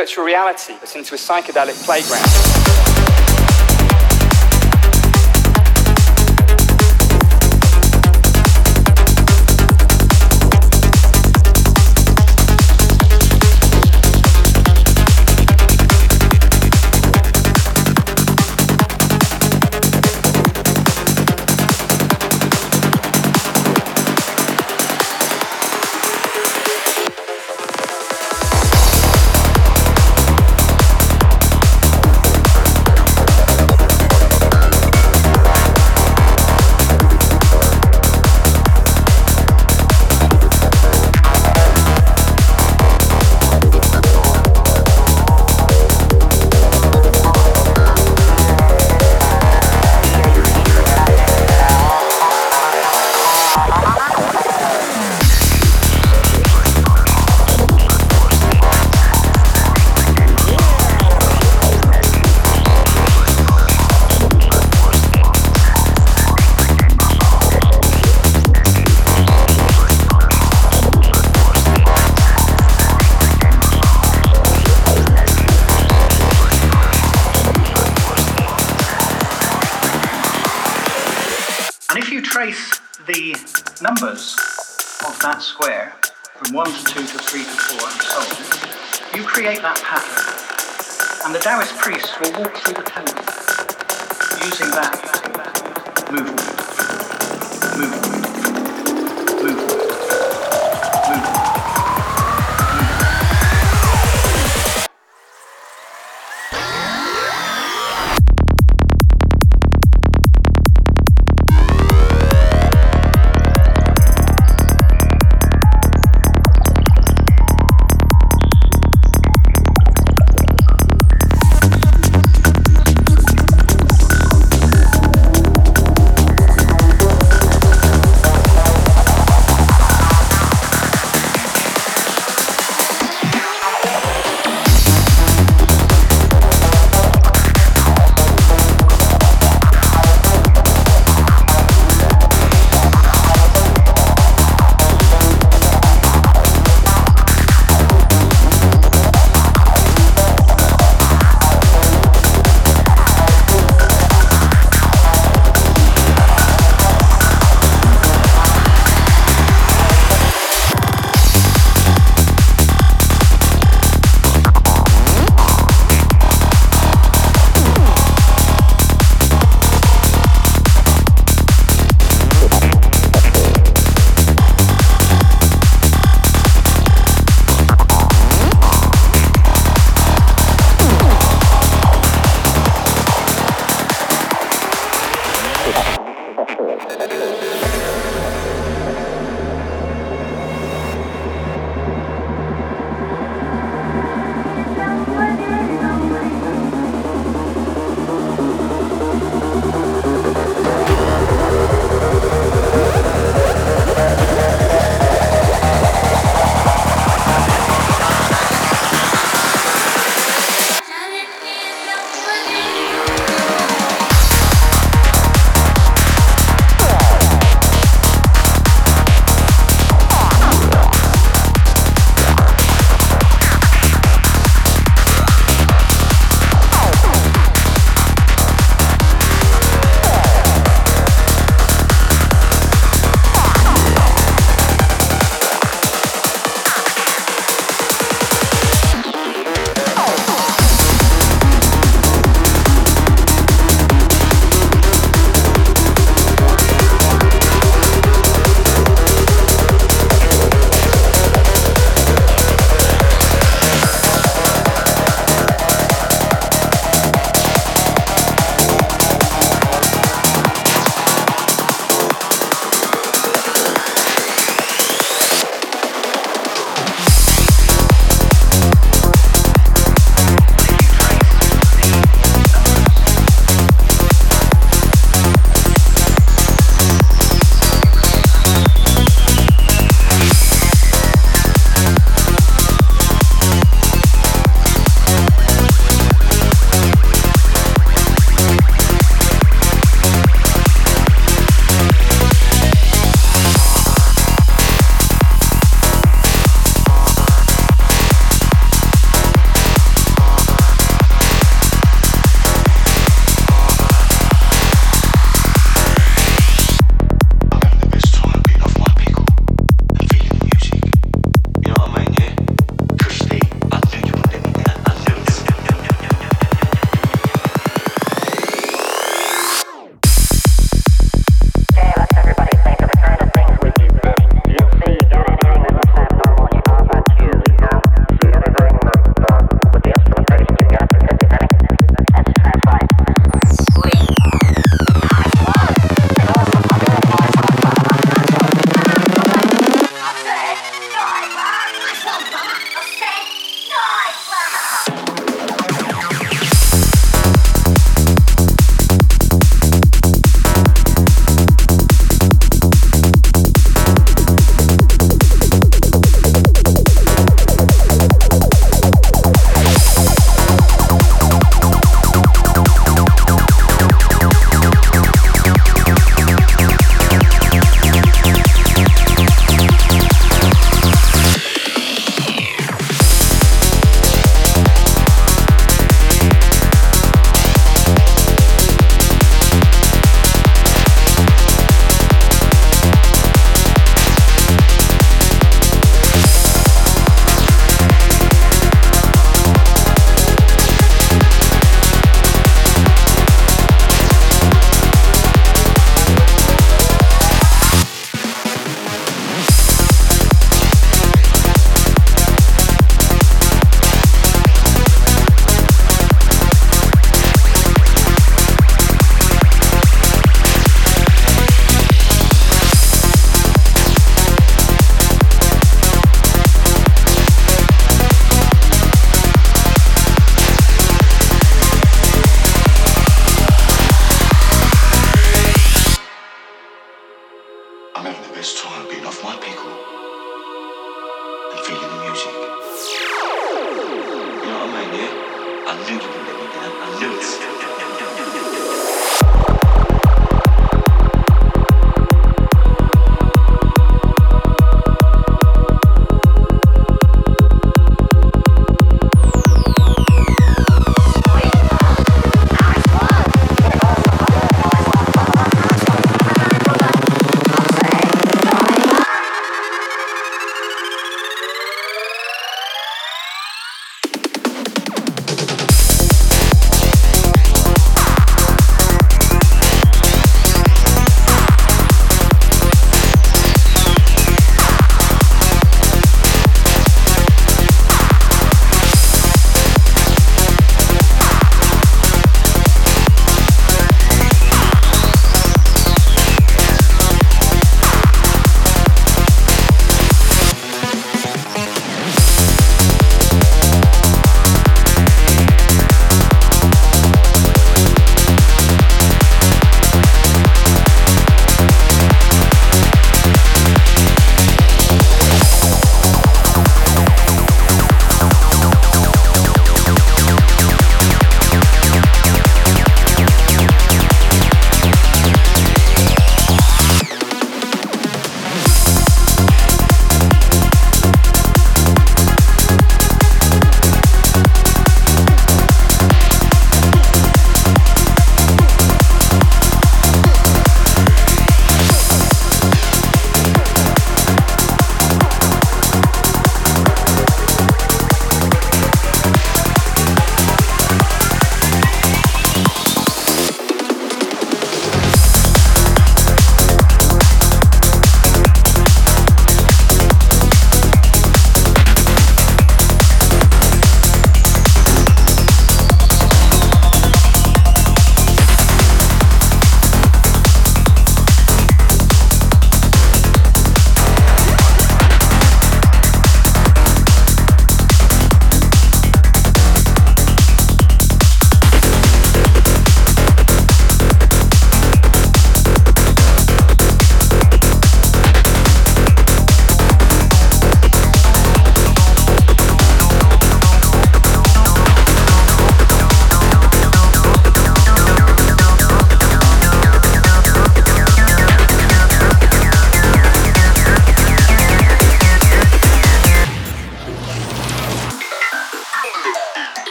virtual reality that's into a psychedelic playground. from one to two to three to four and so on, you create that pattern. And the Taoist priests will walk through the temple using that movement. Movement.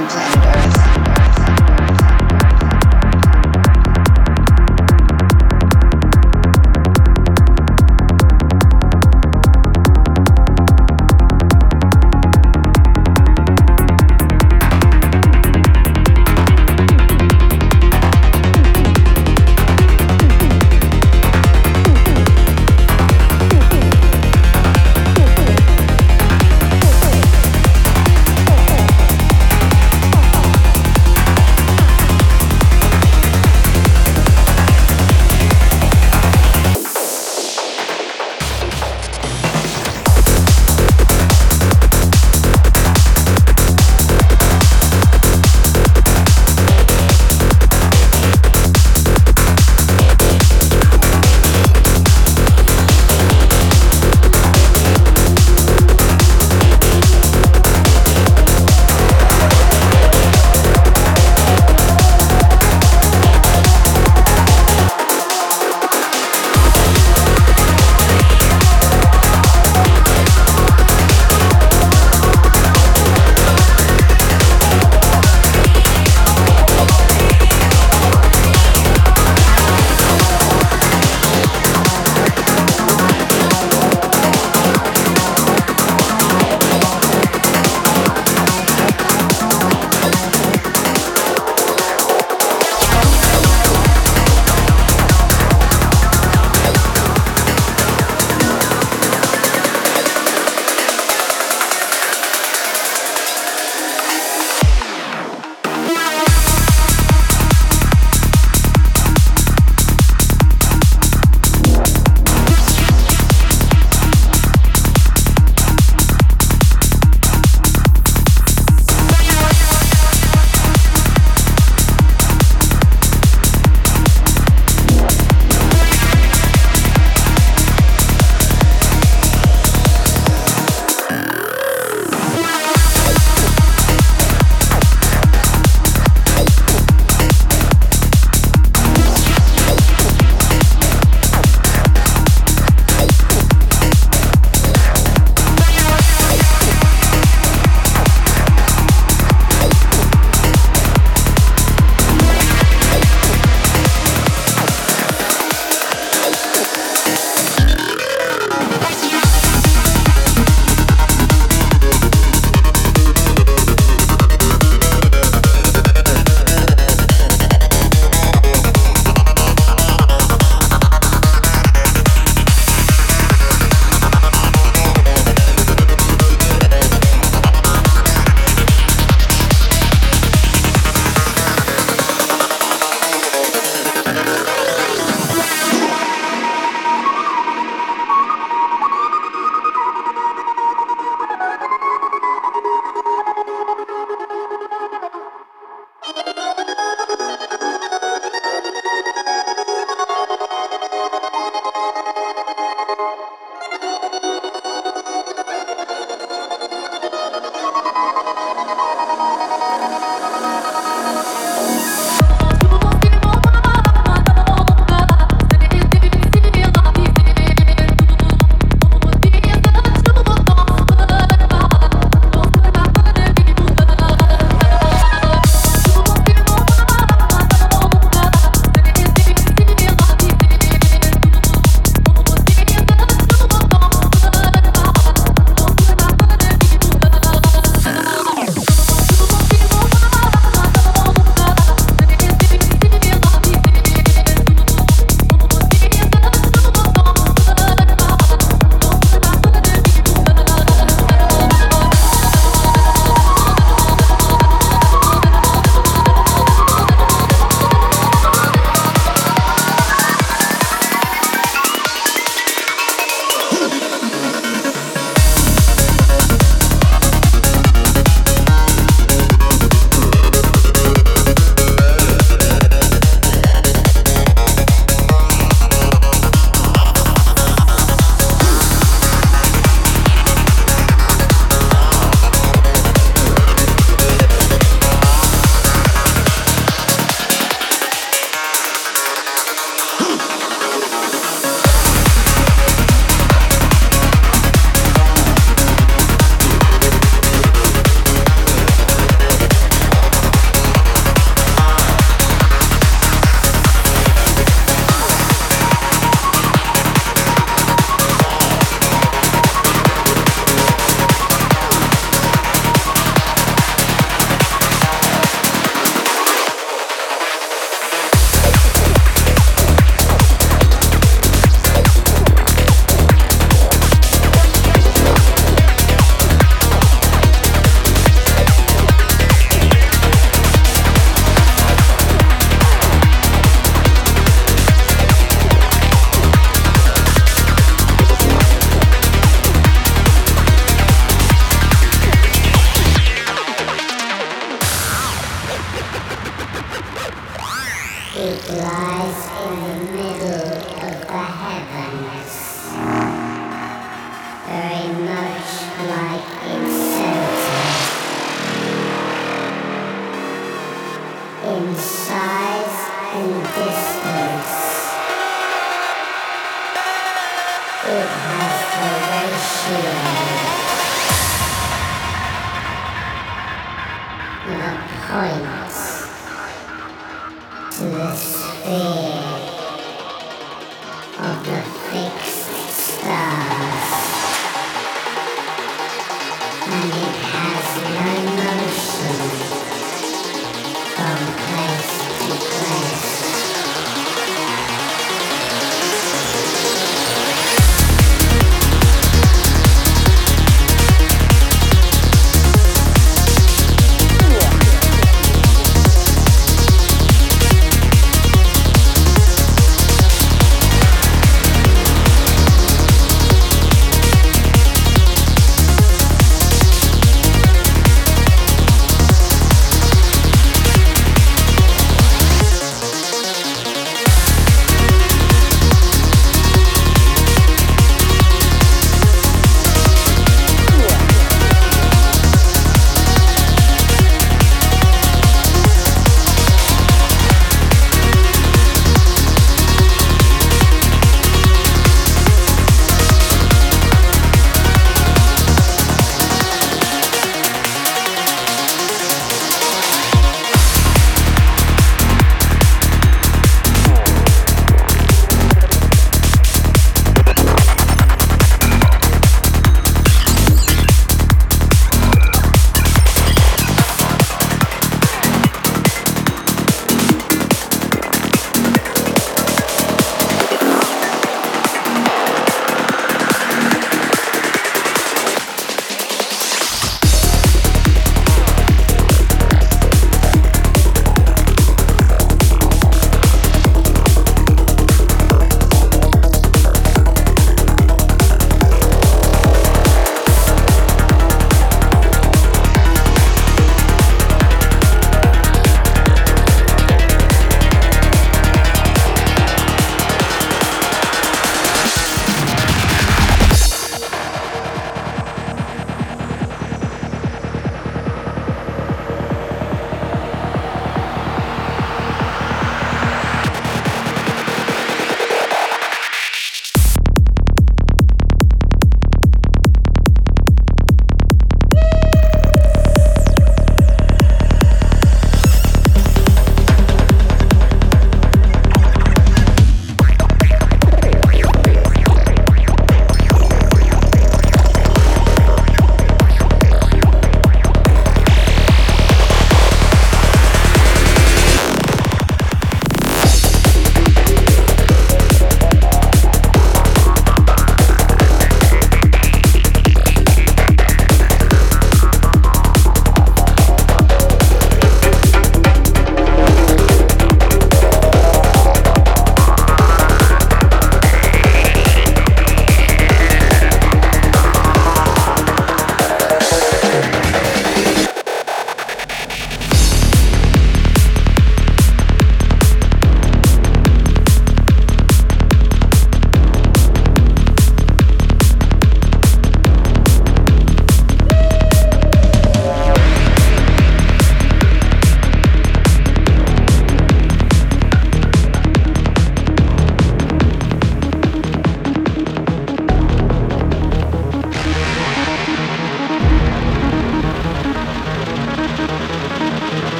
and play.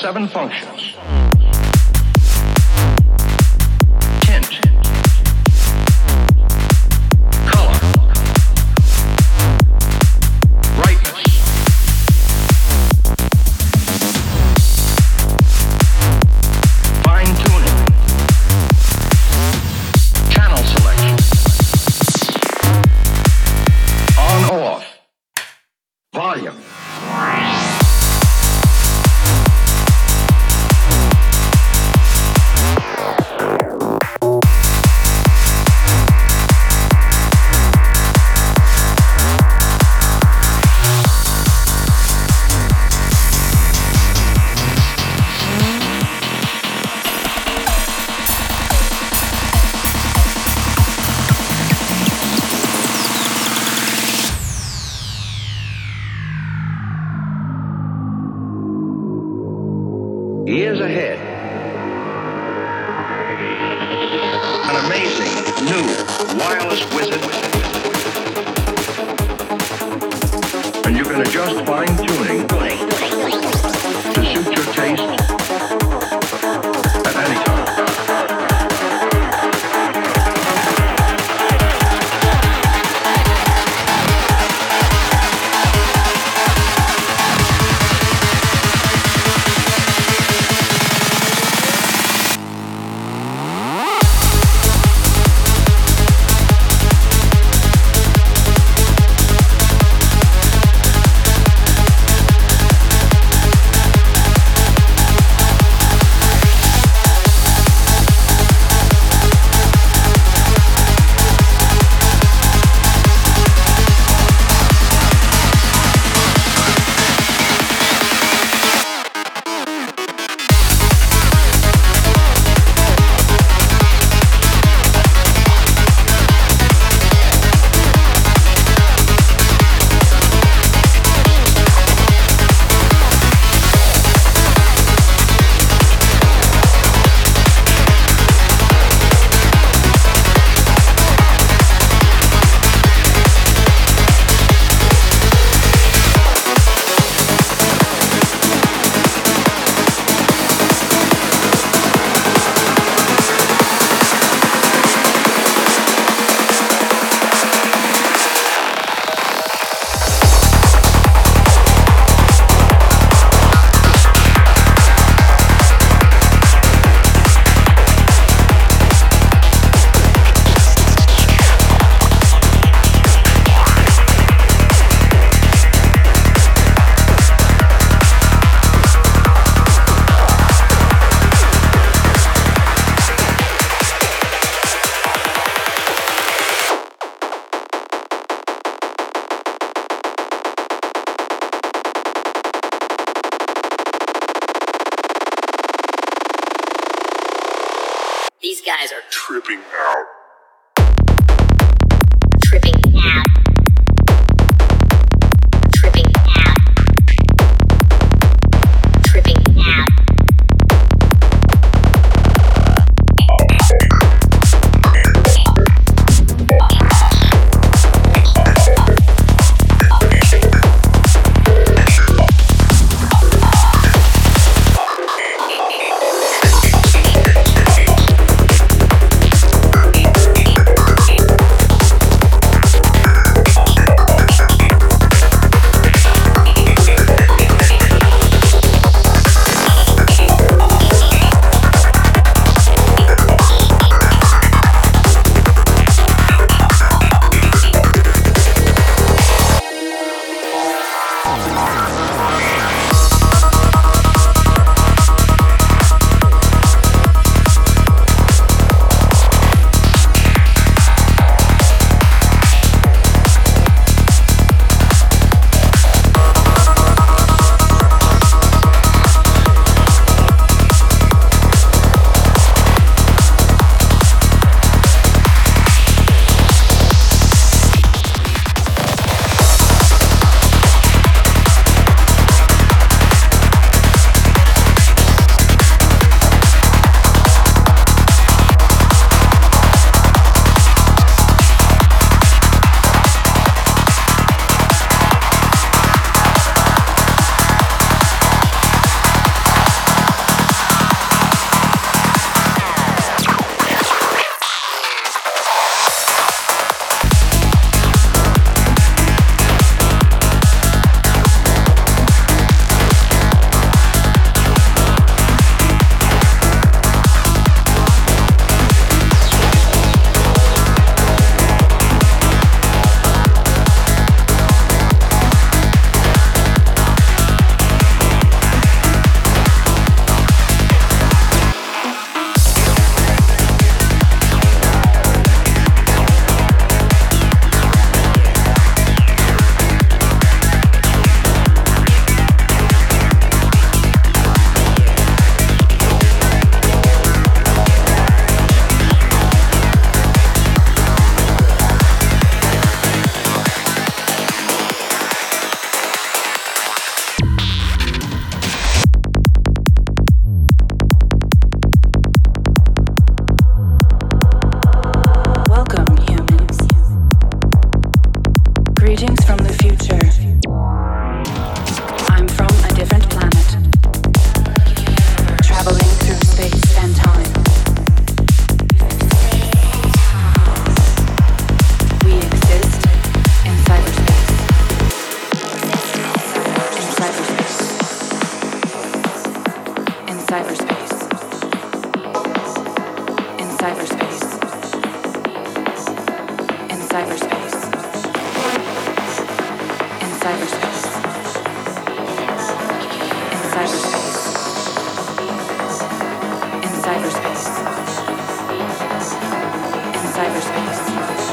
Seven functions. Cyberspace.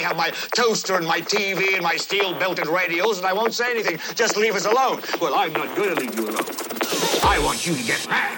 Have my toaster and my TV and my steel belted radios, and I won't say anything. Just leave us alone. Well, I'm not going to leave you alone. I want you to get mad.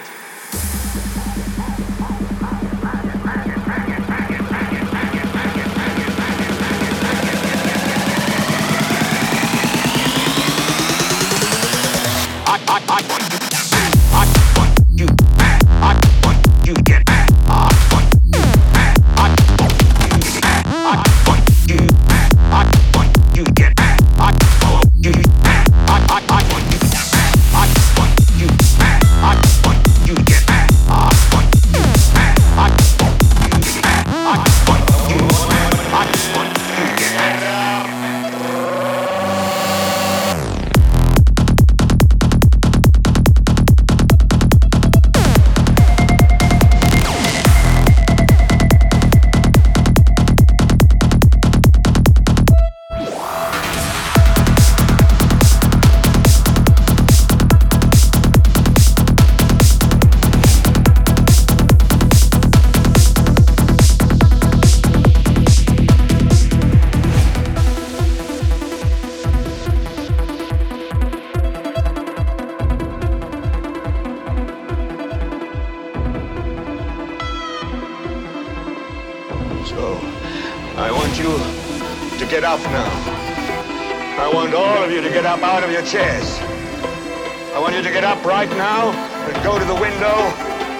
Right now and go to the window,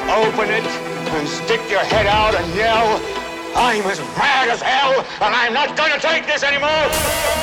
open it, and stick your head out and yell, I'm as mad as hell, and I'm not going to take this anymore!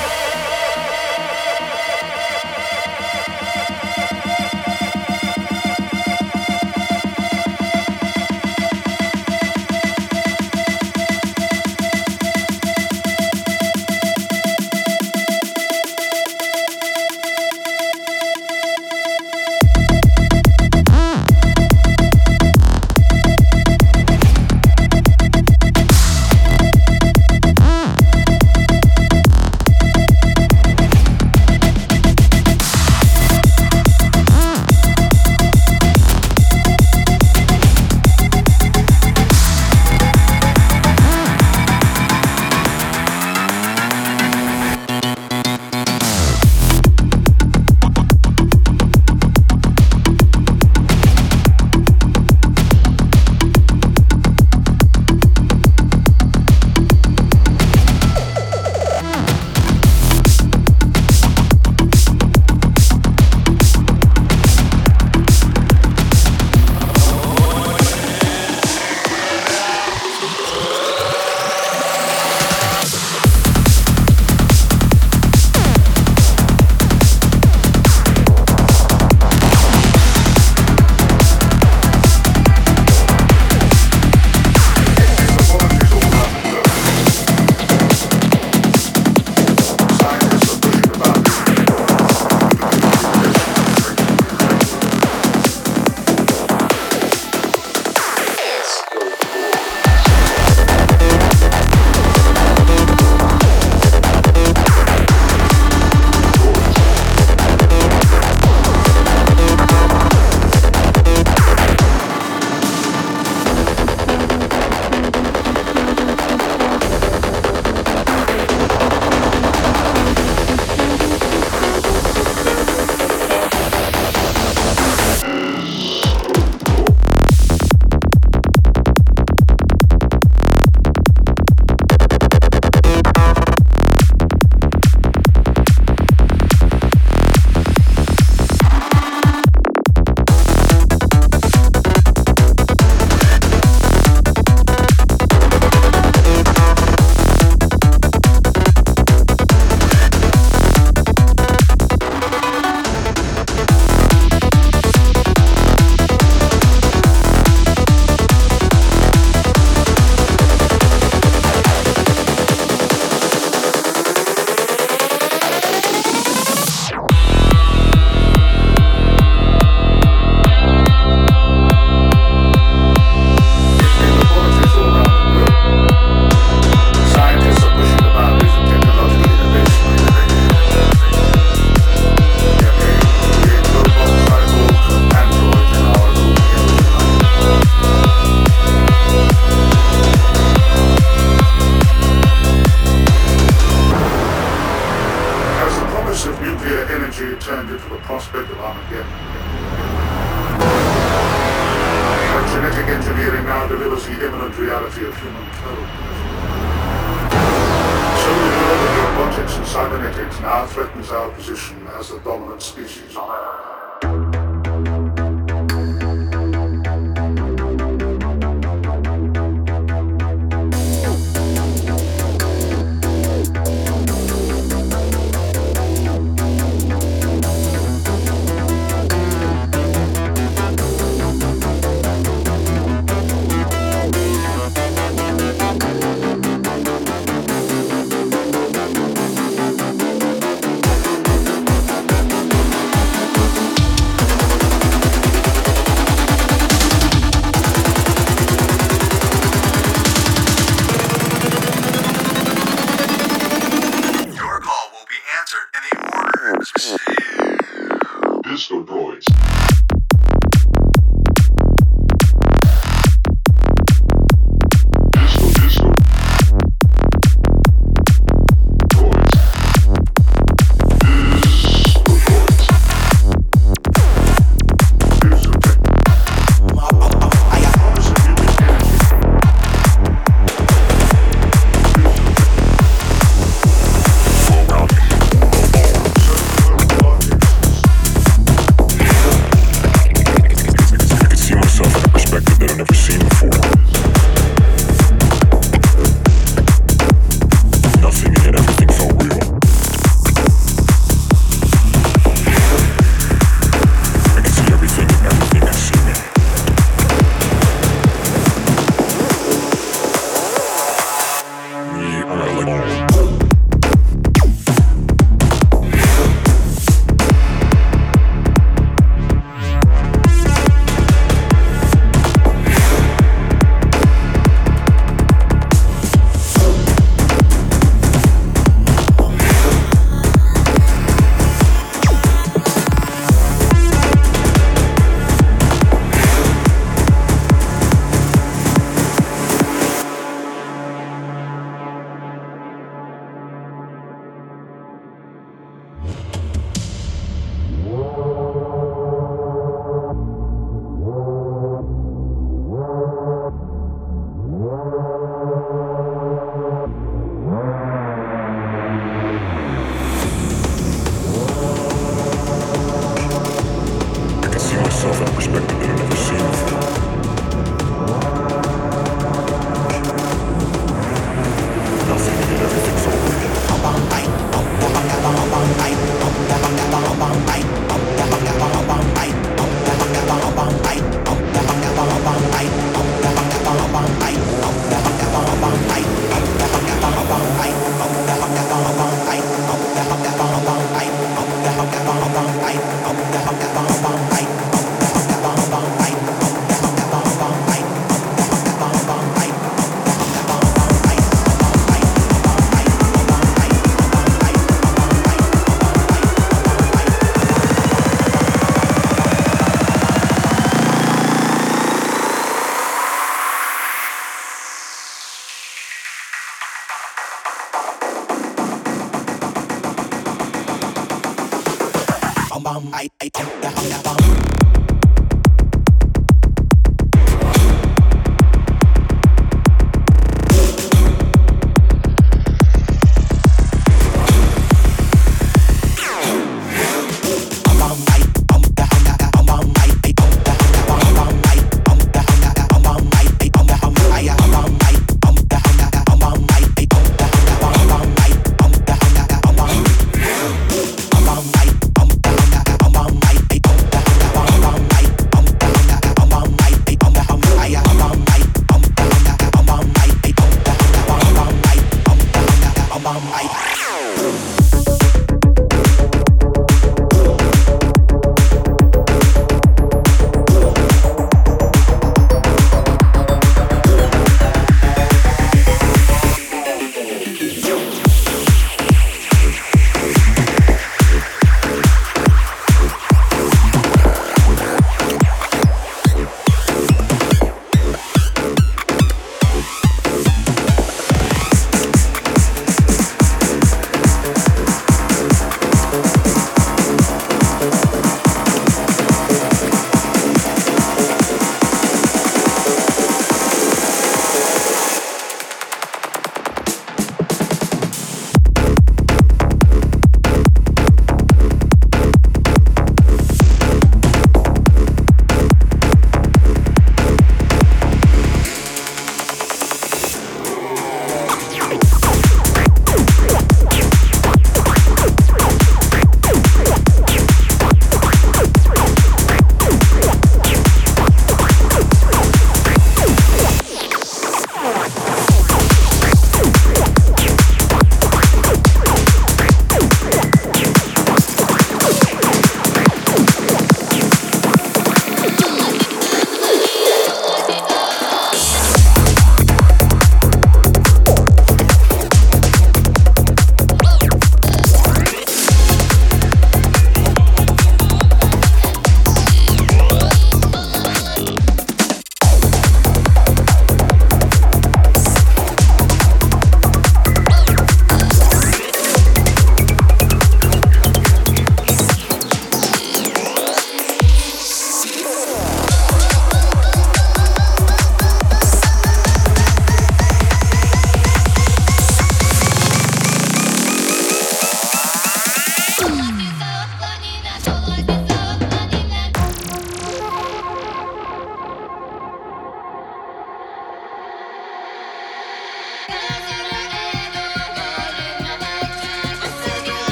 Of nuclear energy turned into the prospect of Armageddon. But genetic engineering now delivers the imminent reality of human code. So the world of robotics and cybernetics now threatens our position as the dominant species on Earth.